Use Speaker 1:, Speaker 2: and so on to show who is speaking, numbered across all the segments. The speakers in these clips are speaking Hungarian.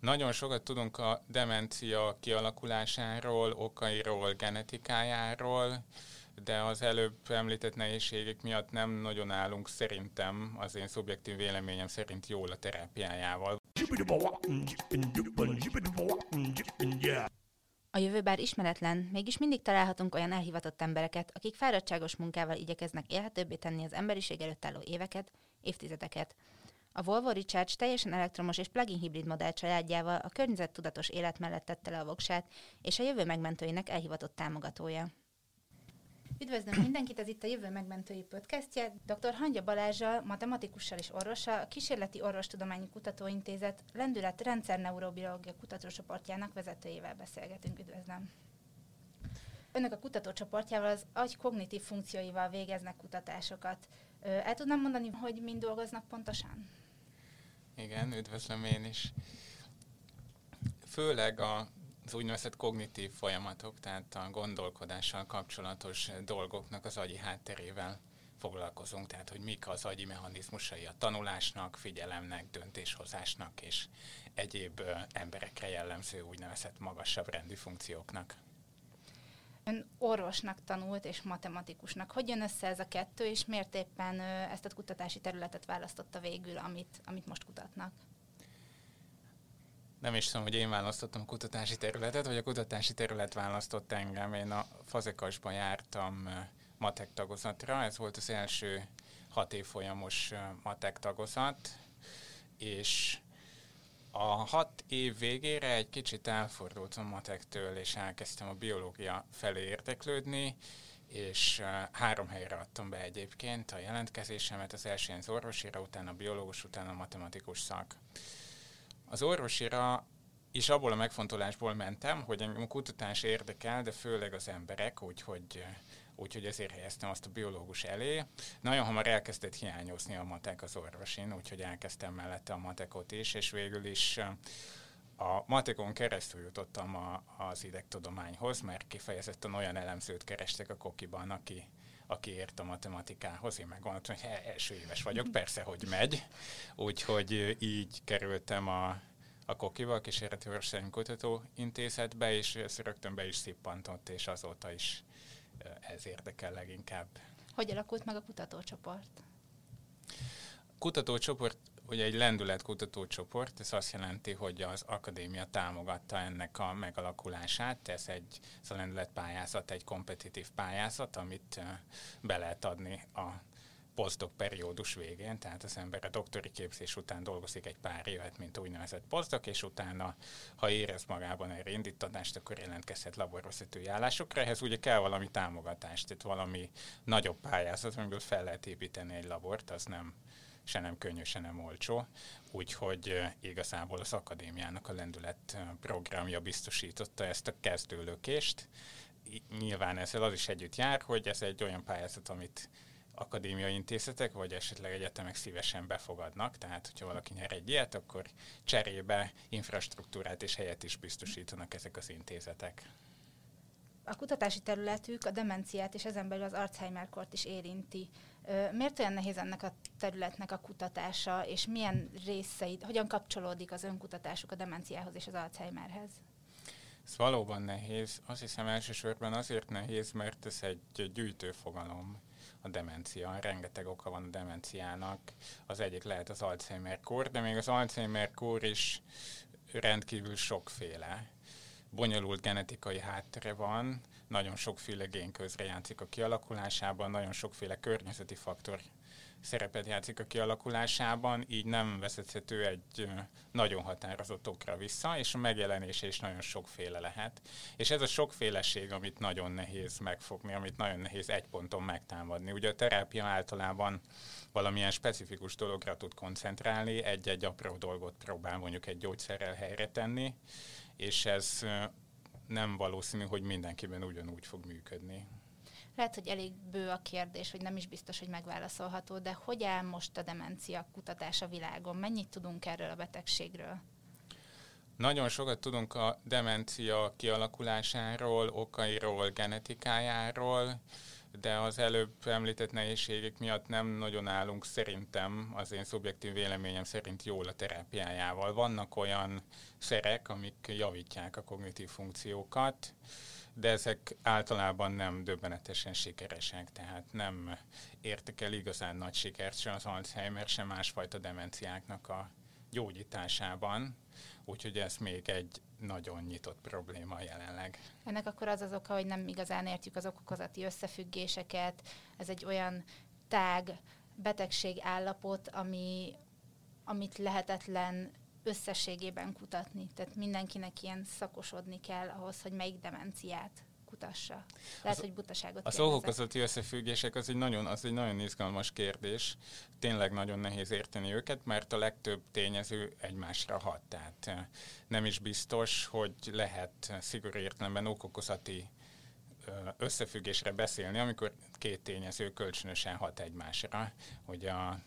Speaker 1: Nagyon sokat tudunk a demencia kialakulásáról, okairól, genetikájáról, de az előbb említett nehézségek miatt nem nagyon állunk szerintem, az én szubjektív véleményem szerint jól a terápiájával.
Speaker 2: A jövő bár ismeretlen, mégis mindig találhatunk olyan elhivatott embereket, akik fáradtságos munkával igyekeznek élhetőbbé tenni az emberiség előtt álló éveket, évtizedeket. A Volvo Recharge teljesen elektromos és plug-in hibrid modell családjával a környezettudatos élet mellett tette le a voksát, és a jövő megmentőinek elhivatott támogatója. Üdvözlöm mindenkit, ez itt a Jövő Megmentői podcastje. Dr. Hangya Balázsjal, matematikussal és orvossal, a Kísérleti Orvostudományi Kutatóintézet Lendület Rendszerneurobiológia kutatócsoportjának vezetőjével beszélgetünk. Üdvözlöm! Önök a kutatócsoportjával az agy kognitív funkcióival végeznek kutatásokat. El tudnám mondani, hogy mind dolgoznak pontosan?
Speaker 1: Igen, üdvözlöm én is. Főleg a az úgynevezett kognitív folyamatok, tehát a gondolkodással kapcsolatos dolgoknak az agyi hátterével foglalkozunk, tehát hogy mik az agyi mechanizmusai a tanulásnak, figyelemnek, döntéshozásnak és egyéb emberekre jellemző úgynevezett magasabb rendű funkcióknak.
Speaker 2: Ön orvosnak tanult és matematikusnak. Hogy jön össze ez a kettő, és miért éppen ezt a kutatási területet választotta végül, amit, amit most kutatnak?
Speaker 1: nem is tudom, hogy én választottam a kutatási területet, vagy a kutatási terület választott engem. Én a Fazekasban jártam matek tagozatra, ez volt az első hat évfolyamos matek tagozat, és a hat év végére egy kicsit elfordultam matektől, és elkezdtem a biológia felé érdeklődni, és három helyre adtam be egyébként a jelentkezésemet, az első az orvosira, utána a biológus, utána a matematikus szak. Az orvosira is abból a megfontolásból mentem, hogy engem a kutatás érdekel, de főleg az emberek, úgyhogy úgyhogy ezért helyeztem azt a biológus elé. Nagyon hamar elkezdett hiányozni a matek az orvosin, úgyhogy elkezdtem mellette a matekot is, és végül is a matekon keresztül jutottam a, az idegtudományhoz, mert kifejezetten olyan elemzőt kerestek a kokiban, aki, aki ért a matematikához. Én megmondtam, hogy első éves vagyok, persze, hogy megy. Úgyhogy így kerültem a, a Kokival, Kísérleti Kutató Intézetbe, és ez rögtön be is szippantott, és azóta is ez érdekel leginkább.
Speaker 2: Hogy alakult meg a kutatócsoport?
Speaker 1: Kutatócsoport ugye egy lendület kutatócsoport, ez azt jelenti, hogy az akadémia támogatta ennek a megalakulását. Ez egy ez a lendület pályázat, egy kompetitív pályázat, amit be lehet adni a posztdok periódus végén, tehát az ember a doktori képzés után dolgozik egy pár évet, mint úgynevezett posztdok, és utána, ha érez magában erre indítatást, akkor jelentkezhet laborvezetői állásokra. Ehhez ugye kell valami támogatás, tehát valami nagyobb pályázat, amiből fel lehet építeni egy labort, az nem se nem könnyű, se nem olcsó. Úgyhogy igazából az akadémiának a lendület programja biztosította ezt a kezdőlökést. Nyilván ezzel az is együtt jár, hogy ez egy olyan pályázat, amit akadémiai intézetek, vagy esetleg egyetemek szívesen befogadnak, tehát hogyha valaki nyer egy ilyet, akkor cserébe infrastruktúrát és helyet is biztosítanak ezek az intézetek.
Speaker 2: A kutatási területük a demenciát és ezen belül az Alzheimer-kort is érinti. Miért olyan nehéz ennek a területnek a kutatása, és milyen részeit, hogyan kapcsolódik az önkutatásuk a demenciához és az Alzheimerhez?
Speaker 1: Ez valóban nehéz. Azt hiszem elsősorban azért nehéz, mert ez egy gyűjtő fogalom a demencia. Rengeteg oka van a demenciának. Az egyik lehet az Alzheimer-kór, de még az Alzheimer-kór is rendkívül sokféle. Bonyolult genetikai háttere van, nagyon sokféle gén játszik a kialakulásában, nagyon sokféle környezeti faktor szerepet játszik a kialakulásában, így nem vezethető egy nagyon határozott okra vissza, és a megjelenése is nagyon sokféle lehet. És ez a sokféleség, amit nagyon nehéz megfogni, amit nagyon nehéz egy ponton megtámadni. Ugye a terápia általában valamilyen specifikus dologra tud koncentrálni, egy-egy apró dolgot próbál mondjuk egy gyógyszerrel helyre tenni, és ez nem valószínű, hogy mindenkiben ugyanúgy fog működni.
Speaker 2: Lehet, hogy elég bő a kérdés, hogy nem is biztos, hogy megválaszolható, de hogy áll most a demencia kutatás a világon? Mennyit tudunk erről a betegségről?
Speaker 1: Nagyon sokat tudunk a demencia kialakulásáról, okairól, genetikájáról. de az előbb említett nehézségek miatt nem nagyon állunk szerintem, az én szubjektív véleményem szerint jól a terápiájával. Vannak olyan szerek, amik javítják a kognitív funkciókat, de ezek általában nem döbbenetesen sikeresek, tehát nem értek el igazán nagy sikert sem az Alzheimer, sem másfajta demenciáknak a gyógyításában, úgyhogy ez még egy nagyon nyitott probléma jelenleg.
Speaker 2: Ennek akkor az az oka, hogy nem igazán értjük az okokozati összefüggéseket, ez egy olyan tág betegség állapot, ami, amit lehetetlen összességében kutatni. Tehát mindenkinek ilyen szakosodni kell ahhoz, hogy melyik demenciát kutassa. Lehet, az, hogy butaságot
Speaker 1: Az okokozati összefüggések az egy, nagyon, az egy nagyon izgalmas kérdés. Tényleg nagyon nehéz érteni őket, mert a legtöbb tényező egymásra hat. Tehát eh, nem is biztos, hogy lehet szigorú értelemben okokozati eh, összefüggésre beszélni, amikor két tényező kölcsönösen hat egymásra, hogy a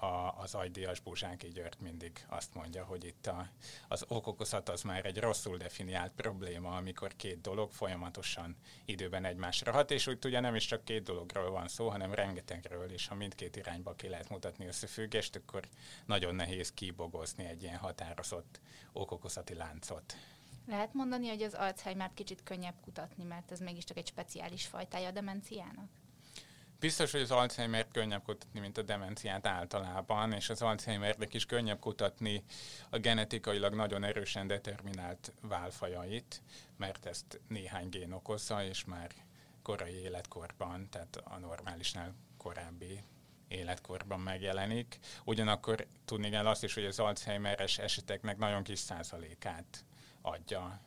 Speaker 1: a, az ajdíjas Buzsánki György mindig azt mondja, hogy itt a, az okokozat az már egy rosszul definiált probléma, amikor két dolog folyamatosan időben egymásra hat, és úgy ugye nem is csak két dologról van szó, hanem rengetegről, és ha mindkét irányba ki lehet mutatni összefüggést, akkor nagyon nehéz kibogozni egy ilyen határozott okokozati láncot.
Speaker 2: Lehet mondani, hogy az Alzheimer kicsit könnyebb kutatni, mert ez mégiscsak egy speciális fajtája a demenciának?
Speaker 1: Biztos, hogy az Alzheimer könnyebb kutatni, mint a demenciát általában, és az Alzheimernek is könnyebb kutatni a genetikailag nagyon erősen determinált válfajait, mert ezt néhány gén okozza, és már korai életkorban, tehát a normálisnál korábbi életkorban megjelenik. Ugyanakkor tudni kell azt is, hogy az Alzheimeres eseteknek nagyon kis százalékát adja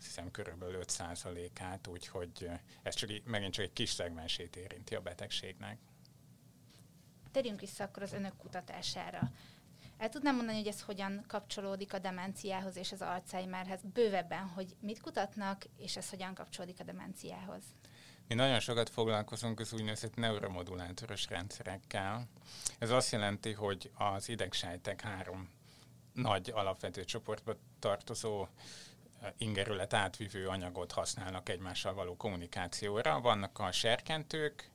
Speaker 1: azt hiszem körülbelül 5%-át, úgyhogy ez csak, megint csak egy kis szegmensét érinti a betegségnek.
Speaker 2: Térjünk vissza akkor az önök kutatására. El tudnám mondani, hogy ez hogyan kapcsolódik a demenciához és az Alzheimerhez bővebben, hogy mit kutatnak, és ez hogyan kapcsolódik a demenciához?
Speaker 1: Mi nagyon sokat foglalkozunk az úgynevezett neuromodulátoros rendszerekkel. Ez azt jelenti, hogy az idegsejtek három nagy alapvető csoportba tartozó ingerület átvívő anyagot használnak egymással való kommunikációra. Vannak a serkentők,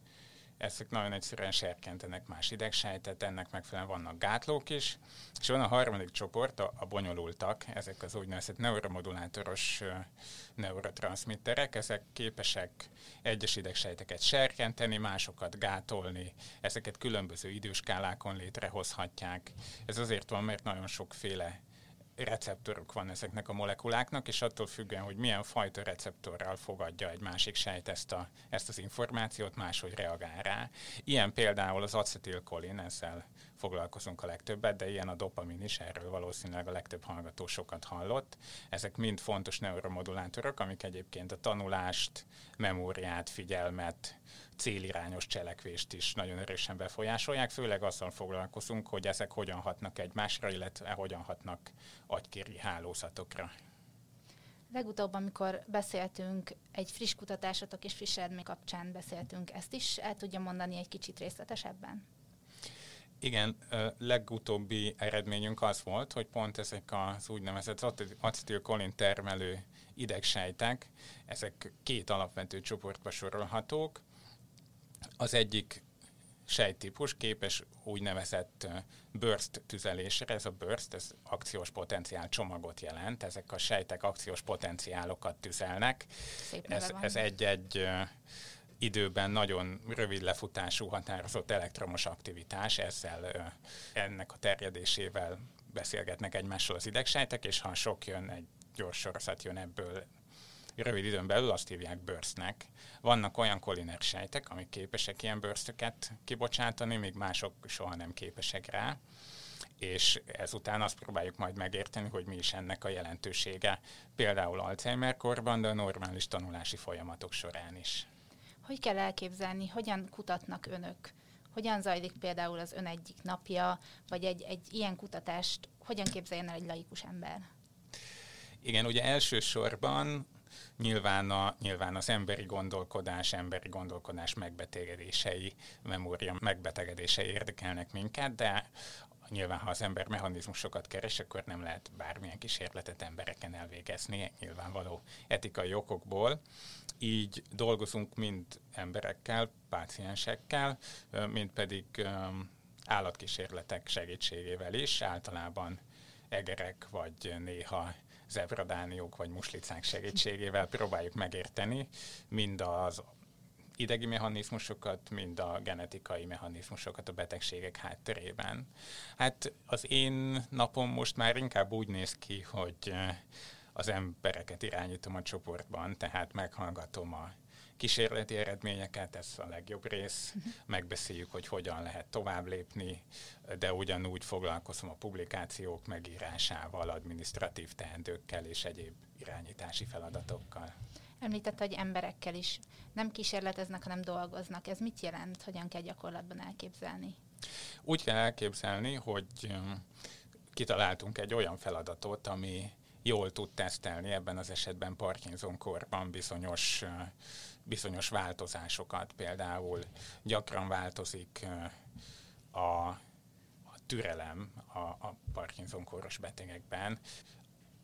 Speaker 1: ezek nagyon egyszerűen serkentenek más idegsejtet, ennek megfelelően vannak gátlók is, és van a harmadik csoport, a, a bonyolultak, ezek az úgynevezett neuromodulátoros neurotranszmitterek, ezek képesek egyes idegsejteket serkenteni, másokat gátolni, ezeket különböző időskálákon létrehozhatják. Ez azért van, mert nagyon sokféle receptorok van ezeknek a molekuláknak, és attól függően, hogy milyen fajta receptorral fogadja egy másik sejt ezt, a, ezt az információt, máshogy reagál rá. Ilyen például az acetilkolin, ezzel foglalkozunk a legtöbbet, de ilyen a dopamin is, erről valószínűleg a legtöbb hallgató sokat hallott. Ezek mind fontos neuromodulátorok, amik egyébként a tanulást, memóriát, figyelmet, célirányos cselekvést is nagyon erősen befolyásolják, főleg azzal foglalkozunk, hogy ezek hogyan hatnak egymásra, illetve hogyan hatnak agykéri hálózatokra.
Speaker 2: Legutóbb, amikor beszéltünk, egy friss kutatásotok és friss eredmény kapcsán beszéltünk, ezt is el tudja mondani egy kicsit részletesebben?
Speaker 1: Igen, legutóbbi eredményünk az volt, hogy pont ezek az úgynevezett acetilkolin termelő idegsejtek, ezek két alapvető csoportba sorolhatók. Az egyik sejttípus képes úgynevezett burst tüzelésre. Ez a burst, ez akciós potenciál csomagot jelent. Ezek a sejtek akciós potenciálokat tüzelnek. Ez, ez egy-egy időben nagyon rövid lefutású határozott elektromos aktivitás, ezzel ennek a terjedésével beszélgetnek egymással az idegsejtek, és ha sok jön, egy gyors sorozat jön ebből rövid időn belül azt hívják burstnek. Vannak olyan koliner sejtek, amik képesek ilyen bőrszöket kibocsátani, míg mások soha nem képesek rá és ezután azt próbáljuk majd megérteni, hogy mi is ennek a jelentősége, például Alzheimer korban, de a normális tanulási folyamatok során is.
Speaker 2: Hogy kell elképzelni, hogyan kutatnak önök? Hogyan zajlik például az ön egyik napja, vagy egy, egy ilyen kutatást hogyan képzeljen el egy laikus ember?
Speaker 1: Igen, ugye elsősorban nyilván, a, nyilván az emberi gondolkodás, emberi gondolkodás megbetegedései, memória megbetegedései érdekelnek minket, de nyilván, ha az ember mechanizmusokat keres, akkor nem lehet bármilyen kísérletet embereken elvégezni, nyilvánvaló etikai okokból. Így dolgozunk mind emberekkel, páciensekkel, mind pedig állatkísérletek segítségével is, általában egerek, vagy néha zebradániók vagy muslicák segítségével próbáljuk megérteni mind az idegi mechanizmusokat, mind a genetikai mechanizmusokat a betegségek hátterében. Hát az én napom most már inkább úgy néz ki, hogy eh, az embereket irányítom a csoportban, tehát meghallgatom a kísérleti eredményeket, ez a legjobb rész, uh-huh. megbeszéljük, hogy hogyan lehet tovább lépni, de ugyanúgy foglalkozom a publikációk megírásával, administratív teendőkkel és egyéb irányítási feladatokkal.
Speaker 2: Említette, hogy emberekkel is nem kísérleteznek, hanem dolgoznak. Ez mit jelent? Hogyan kell gyakorlatban elképzelni?
Speaker 1: Úgy kell elképzelni, hogy kitaláltunk egy olyan feladatot, ami jól tud tesztelni ebben az esetben Parkinson-korban bizonyos, bizonyos változásokat. Például gyakran változik a, a türelem a, a Parkinson-koros betegekben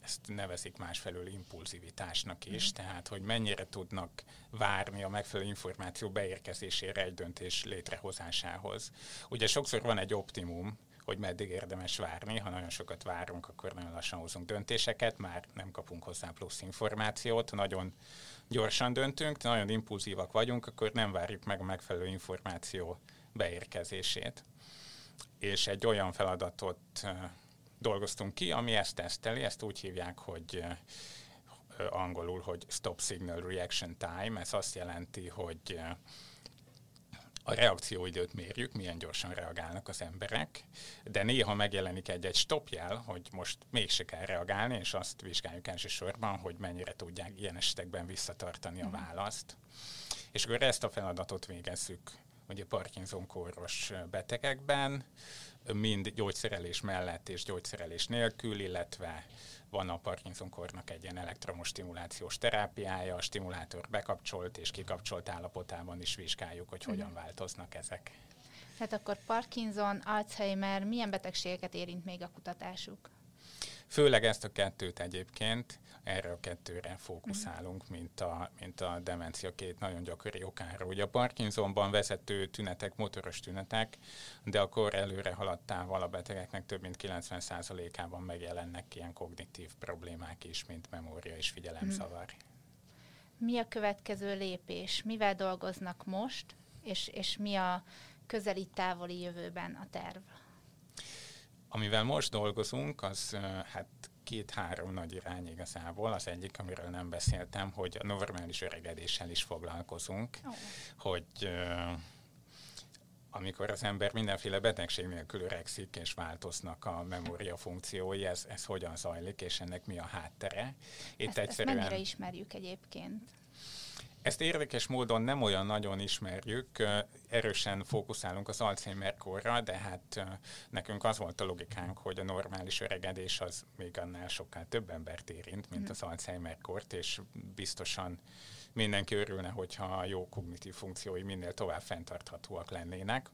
Speaker 1: ezt nevezik másfelől impulzivitásnak is, mm. tehát hogy mennyire tudnak várni a megfelelő információ beérkezésére egy döntés létrehozásához. Ugye sokszor van egy optimum, hogy meddig érdemes várni, ha nagyon sokat várunk, akkor nagyon lassan hozunk döntéseket, már nem kapunk hozzá plusz információt, ha nagyon gyorsan döntünk, nagyon impulzívak vagyunk, akkor nem várjuk meg a megfelelő információ beérkezését. És egy olyan feladatot dolgoztunk ki, ami ezt teszteli, ezt úgy hívják, hogy angolul, hogy Stop Signal Reaction Time, ez azt jelenti, hogy a reakcióidőt mérjük, milyen gyorsan reagálnak az emberek, de néha megjelenik egy-egy stopjel, hogy most mégse kell reagálni, és azt vizsgáljuk elsősorban, hogy mennyire tudják ilyen esetekben visszatartani a mhm. választ. És akkor ezt a feladatot végezzük ugye Parkinson kóros betegekben, mind gyógyszerelés mellett és gyógyszerelés nélkül, illetve van a Parkinson-kornak egy ilyen elektromos stimulációs terápiája, a stimulátor bekapcsolt és kikapcsolt állapotában is vizsgáljuk, hogy hogyan mm. változnak ezek.
Speaker 2: Tehát akkor Parkinson, Alzheimer, milyen betegségeket érint még a kutatásuk?
Speaker 1: Főleg ezt a kettőt egyébként, erre a kettőre fókuszálunk, mint a, mint a demencia két nagyon gyakori okára. Ugye a Parkinsonban vezető tünetek, motoros tünetek, de a kor előre haladtával a betegeknek több mint 90%-ában megjelennek ilyen kognitív problémák is, mint memória és figyelemzavar.
Speaker 2: Mi a következő lépés? Mivel dolgoznak most, és, és mi a közeli távoli jövőben a terv?
Speaker 1: Amivel most dolgozunk, az hát két-három nagy irány igazából. Az egyik, amiről nem beszéltem, hogy a normális öregedéssel is foglalkozunk, oh. hogy amikor az ember mindenféle betegség nélkül öregszik, és változnak a memória funkciói, ez, ez hogyan zajlik, és ennek mi a háttere.
Speaker 2: Itt ezt, egyszerűen... ezt mennyire ismerjük egyébként?
Speaker 1: Ezt érdekes módon nem olyan nagyon ismerjük, erősen fókuszálunk az Alzheimer-korra, de hát nekünk az volt a logikánk, hogy a normális öregedés az még annál sokkal több embert érint, mint mhm. az Alzheimer-kort, és biztosan mindenki örülne, hogyha a jó kognitív funkciói minél tovább fenntarthatóak lennének.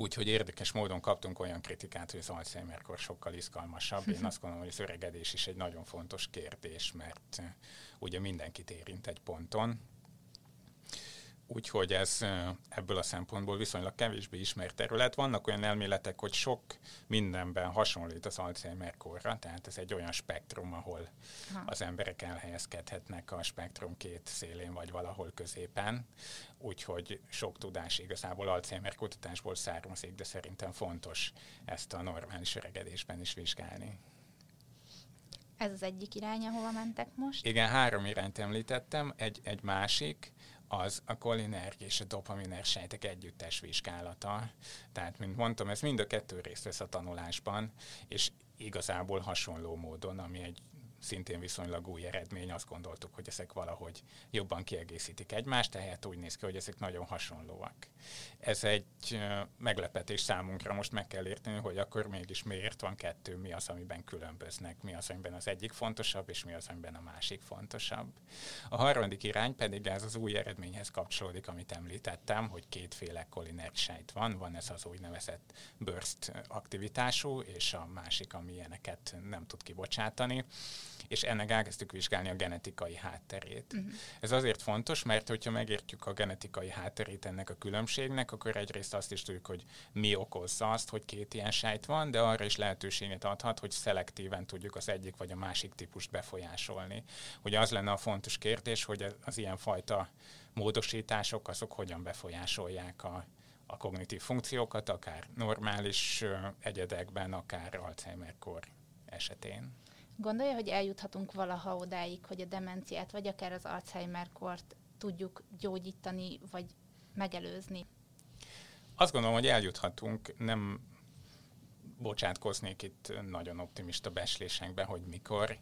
Speaker 1: Úgyhogy érdekes módon kaptunk olyan kritikát, hogy az Alzheimer-kor sokkal izgalmasabb. Én azt gondolom, hogy az öregedés is egy nagyon fontos kérdés, mert ugye mindenkit érint egy ponton. Úgyhogy ez ebből a szempontból viszonylag kevésbé ismert terület. Vannak olyan elméletek, hogy sok mindenben hasonlít az Alzheimer korra, tehát ez egy olyan spektrum, ahol ha. az emberek elhelyezkedhetnek a spektrum két szélén, vagy valahol középen. Úgyhogy sok tudás igazából Alzheimer kutatásból származik, de szerintem fontos ezt a normális öregedésben is vizsgálni.
Speaker 2: Ez az egyik irány, ahova mentek most?
Speaker 1: Igen, három irányt említettem. Egy, egy másik, az a kolinerg és a dopaminer sejtek együttes vizsgálata. Tehát, mint mondtam, ez mind a kettő részt vesz a tanulásban, és igazából hasonló módon, ami egy szintén viszonylag új eredmény, azt gondoltuk, hogy ezek valahogy jobban kiegészítik egymást, tehát úgy néz ki, hogy ezek nagyon hasonlóak. Ez egy meglepetés számunkra, most meg kell érteni, hogy akkor mégis miért van kettő, mi az, amiben különböznek, mi az, amiben az egyik fontosabb, és mi az, amiben a másik fontosabb. A harmadik irány pedig ez az új eredményhez kapcsolódik, amit említettem, hogy kétféle kolinert sejt van, van ez az úgynevezett burst aktivitású, és a másik, ami ilyeneket nem tud kibocsátani és ennek elkezdtük vizsgálni a genetikai hátterét. Uh-huh. Ez azért fontos, mert hogyha megértjük a genetikai hátterét ennek a különbségnek, akkor egyrészt azt is tudjuk, hogy mi okozza azt, hogy két ilyen sejt van, de arra is lehetőséget adhat, hogy szelektíven tudjuk az egyik vagy a másik típust befolyásolni. Hogy az lenne a fontos kérdés, hogy az ilyen fajta módosítások azok hogyan befolyásolják a, a kognitív funkciókat, akár normális egyedekben, akár Alzheimer-kor esetén.
Speaker 2: Gondolja, hogy eljuthatunk valaha odáig, hogy a demenciát, vagy akár az Alzheimer-kort tudjuk gyógyítani, vagy megelőzni?
Speaker 1: Azt gondolom, hogy eljuthatunk, nem bocsátkoznék itt nagyon optimista beslésenkbe, hogy mikor,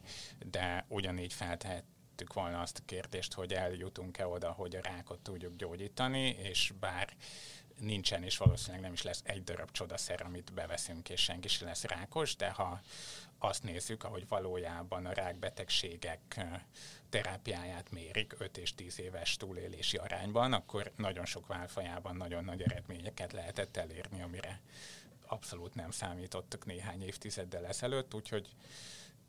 Speaker 1: de ugyanígy feltehettük volna azt a kérdést, hogy eljutunk-e oda, hogy a rákot tudjuk gyógyítani, és bár nincsen, és valószínűleg nem is lesz egy darab csodaszer, amit beveszünk, és senki sem lesz rákos, de ha azt nézzük, ahogy valójában a rákbetegségek terápiáját mérik 5 és 10 éves túlélési arányban, akkor nagyon sok válfajában nagyon nagy eredményeket lehetett elérni, amire abszolút nem számítottak néhány évtizeddel ezelőtt, úgyhogy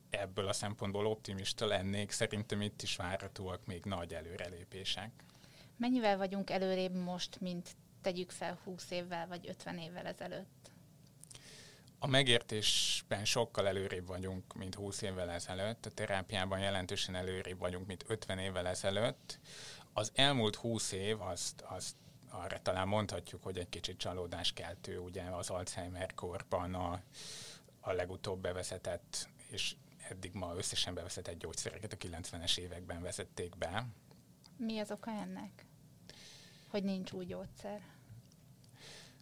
Speaker 1: ebből a szempontból optimista lennék, szerintem itt is várhatóak még nagy előrelépések.
Speaker 2: Mennyivel vagyunk előrébb most, mint tegyük fel 20 évvel vagy 50 évvel ezelőtt?
Speaker 1: A megértésben sokkal előrébb vagyunk, mint 20 évvel ezelőtt, a terápiában jelentősen előrébb vagyunk, mint 50 évvel ezelőtt. Az elmúlt 20 év, azt, azt arra talán mondhatjuk, hogy egy kicsit csalódáskeltő, ugye az Alzheimer korban a, a legutóbb bevezetett, és eddig ma összesen bevezetett gyógyszereket a 90-es években vezették be.
Speaker 2: Mi az oka ennek? Hogy nincs új gyógyszer?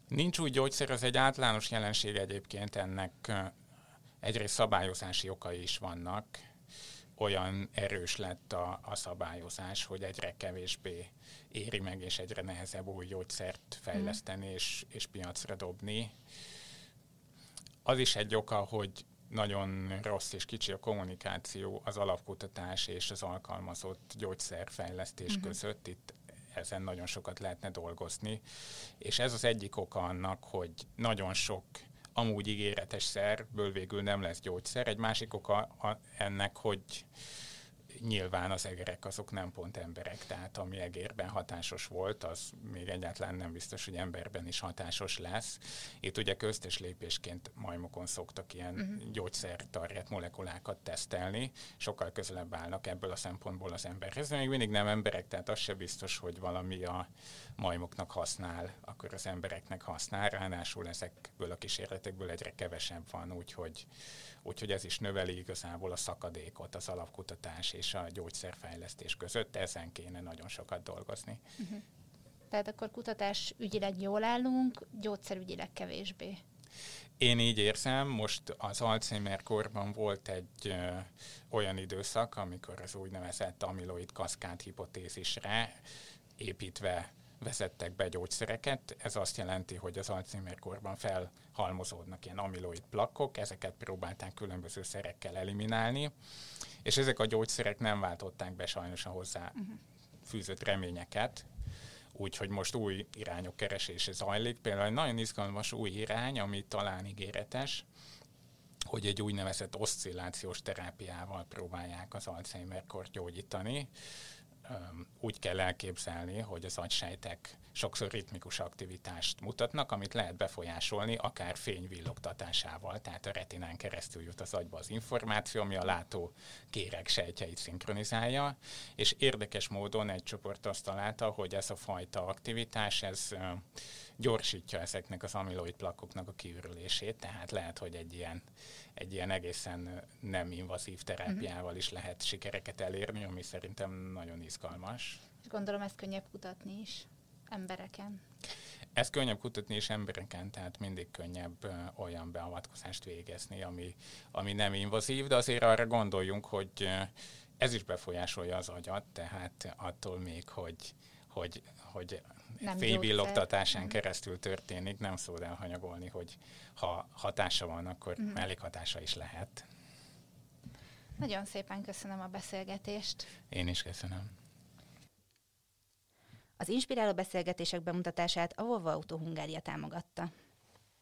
Speaker 1: Nincs új gyógyszer, az egy általános jelenség egyébként ennek egyrészt szabályozási okai is vannak. Olyan erős lett a, a szabályozás, hogy egyre kevésbé éri meg, és egyre nehezebb új gyógyszert fejleszteni mm. és, és piacra dobni. Az is egy oka, hogy nagyon rossz és kicsi a kommunikáció az alapkutatás és az alkalmazott gyógyszerfejlesztés mm-hmm. között. Itt ezen nagyon sokat lehetne dolgozni. És ez az egyik oka annak, hogy nagyon sok amúgy ígéretes szerből végül nem lesz gyógyszer. Egy másik oka ennek, hogy nyilván az egerek azok nem pont emberek, tehát ami egérben hatásos volt, az még egyáltalán nem biztos, hogy emberben is hatásos lesz. Itt ugye köztes lépésként majmokon szoktak ilyen uh-huh. gyógyszertarját, molekulákat tesztelni, sokkal közelebb állnak ebből a szempontból az emberhez, de még mindig nem emberek, tehát az se biztos, hogy valami a majmoknak használ, akkor az embereknek használ, ráadásul ezekből a kísérletekből egyre kevesebb van, úgyhogy úgyhogy ez is növeli igazából a szakadékot az alapkutatás és a gyógyszerfejlesztés között, ezen kéne nagyon sokat dolgozni. Uh-huh.
Speaker 2: Tehát akkor kutatás ügyileg jól állunk, gyógyszerügyileg kevésbé.
Speaker 1: Én így érzem, most az Alzheimer korban volt egy ö, olyan időszak, amikor az úgynevezett amiloid kaszkád hipotézisre építve vezettek be gyógyszereket. Ez azt jelenti, hogy az Alzheimer-korban felhalmozódnak ilyen amiloid plakkok, ezeket próbálták különböző szerekkel eliminálni, és ezek a gyógyszerek nem váltották be sajnos a hozzá uh-huh. fűzött reményeket, úgyhogy most új irányok keresése zajlik. Például egy nagyon izgalmas új irány, ami talán ígéretes, hogy egy úgynevezett oszcillációs terápiával próbálják az Alzheimer-kort gyógyítani úgy kell elképzelni, hogy az agysejtek sokszor ritmikus aktivitást mutatnak, amit lehet befolyásolni akár fényvillogtatásával, tehát a retinán keresztül jut az agyba az információ, ami a látó kéreg sejtjeit szinkronizálja, és érdekes módon egy csoport azt találta, hogy ez a fajta aktivitás, ez gyorsítja ezeknek az amiloid plakoknak a kiürülését, tehát lehet, hogy egy ilyen, egy ilyen egészen nem invazív terápiával is lehet sikereket elérni, ami szerintem nagyon izgalmas.
Speaker 2: És gondolom ezt könnyebb kutatni is embereken.
Speaker 1: ezt könnyebb kutatni is embereken, tehát mindig könnyebb olyan beavatkozást végezni, ami, ami nem invazív, de azért arra gondoljunk, hogy ez is befolyásolja az agyat, tehát attól még, hogy, hogy, hogy fényvillogtatásán mhm. keresztül történik, nem szabad elhanyagolni, hogy ha hatása van, akkor uh-huh. mellékhatása is lehet.
Speaker 2: Nagyon szépen köszönöm a beszélgetést.
Speaker 1: Én is köszönöm.
Speaker 2: Az inspiráló beszélgetések bemutatását a Volvo Auto Hungária támogatta.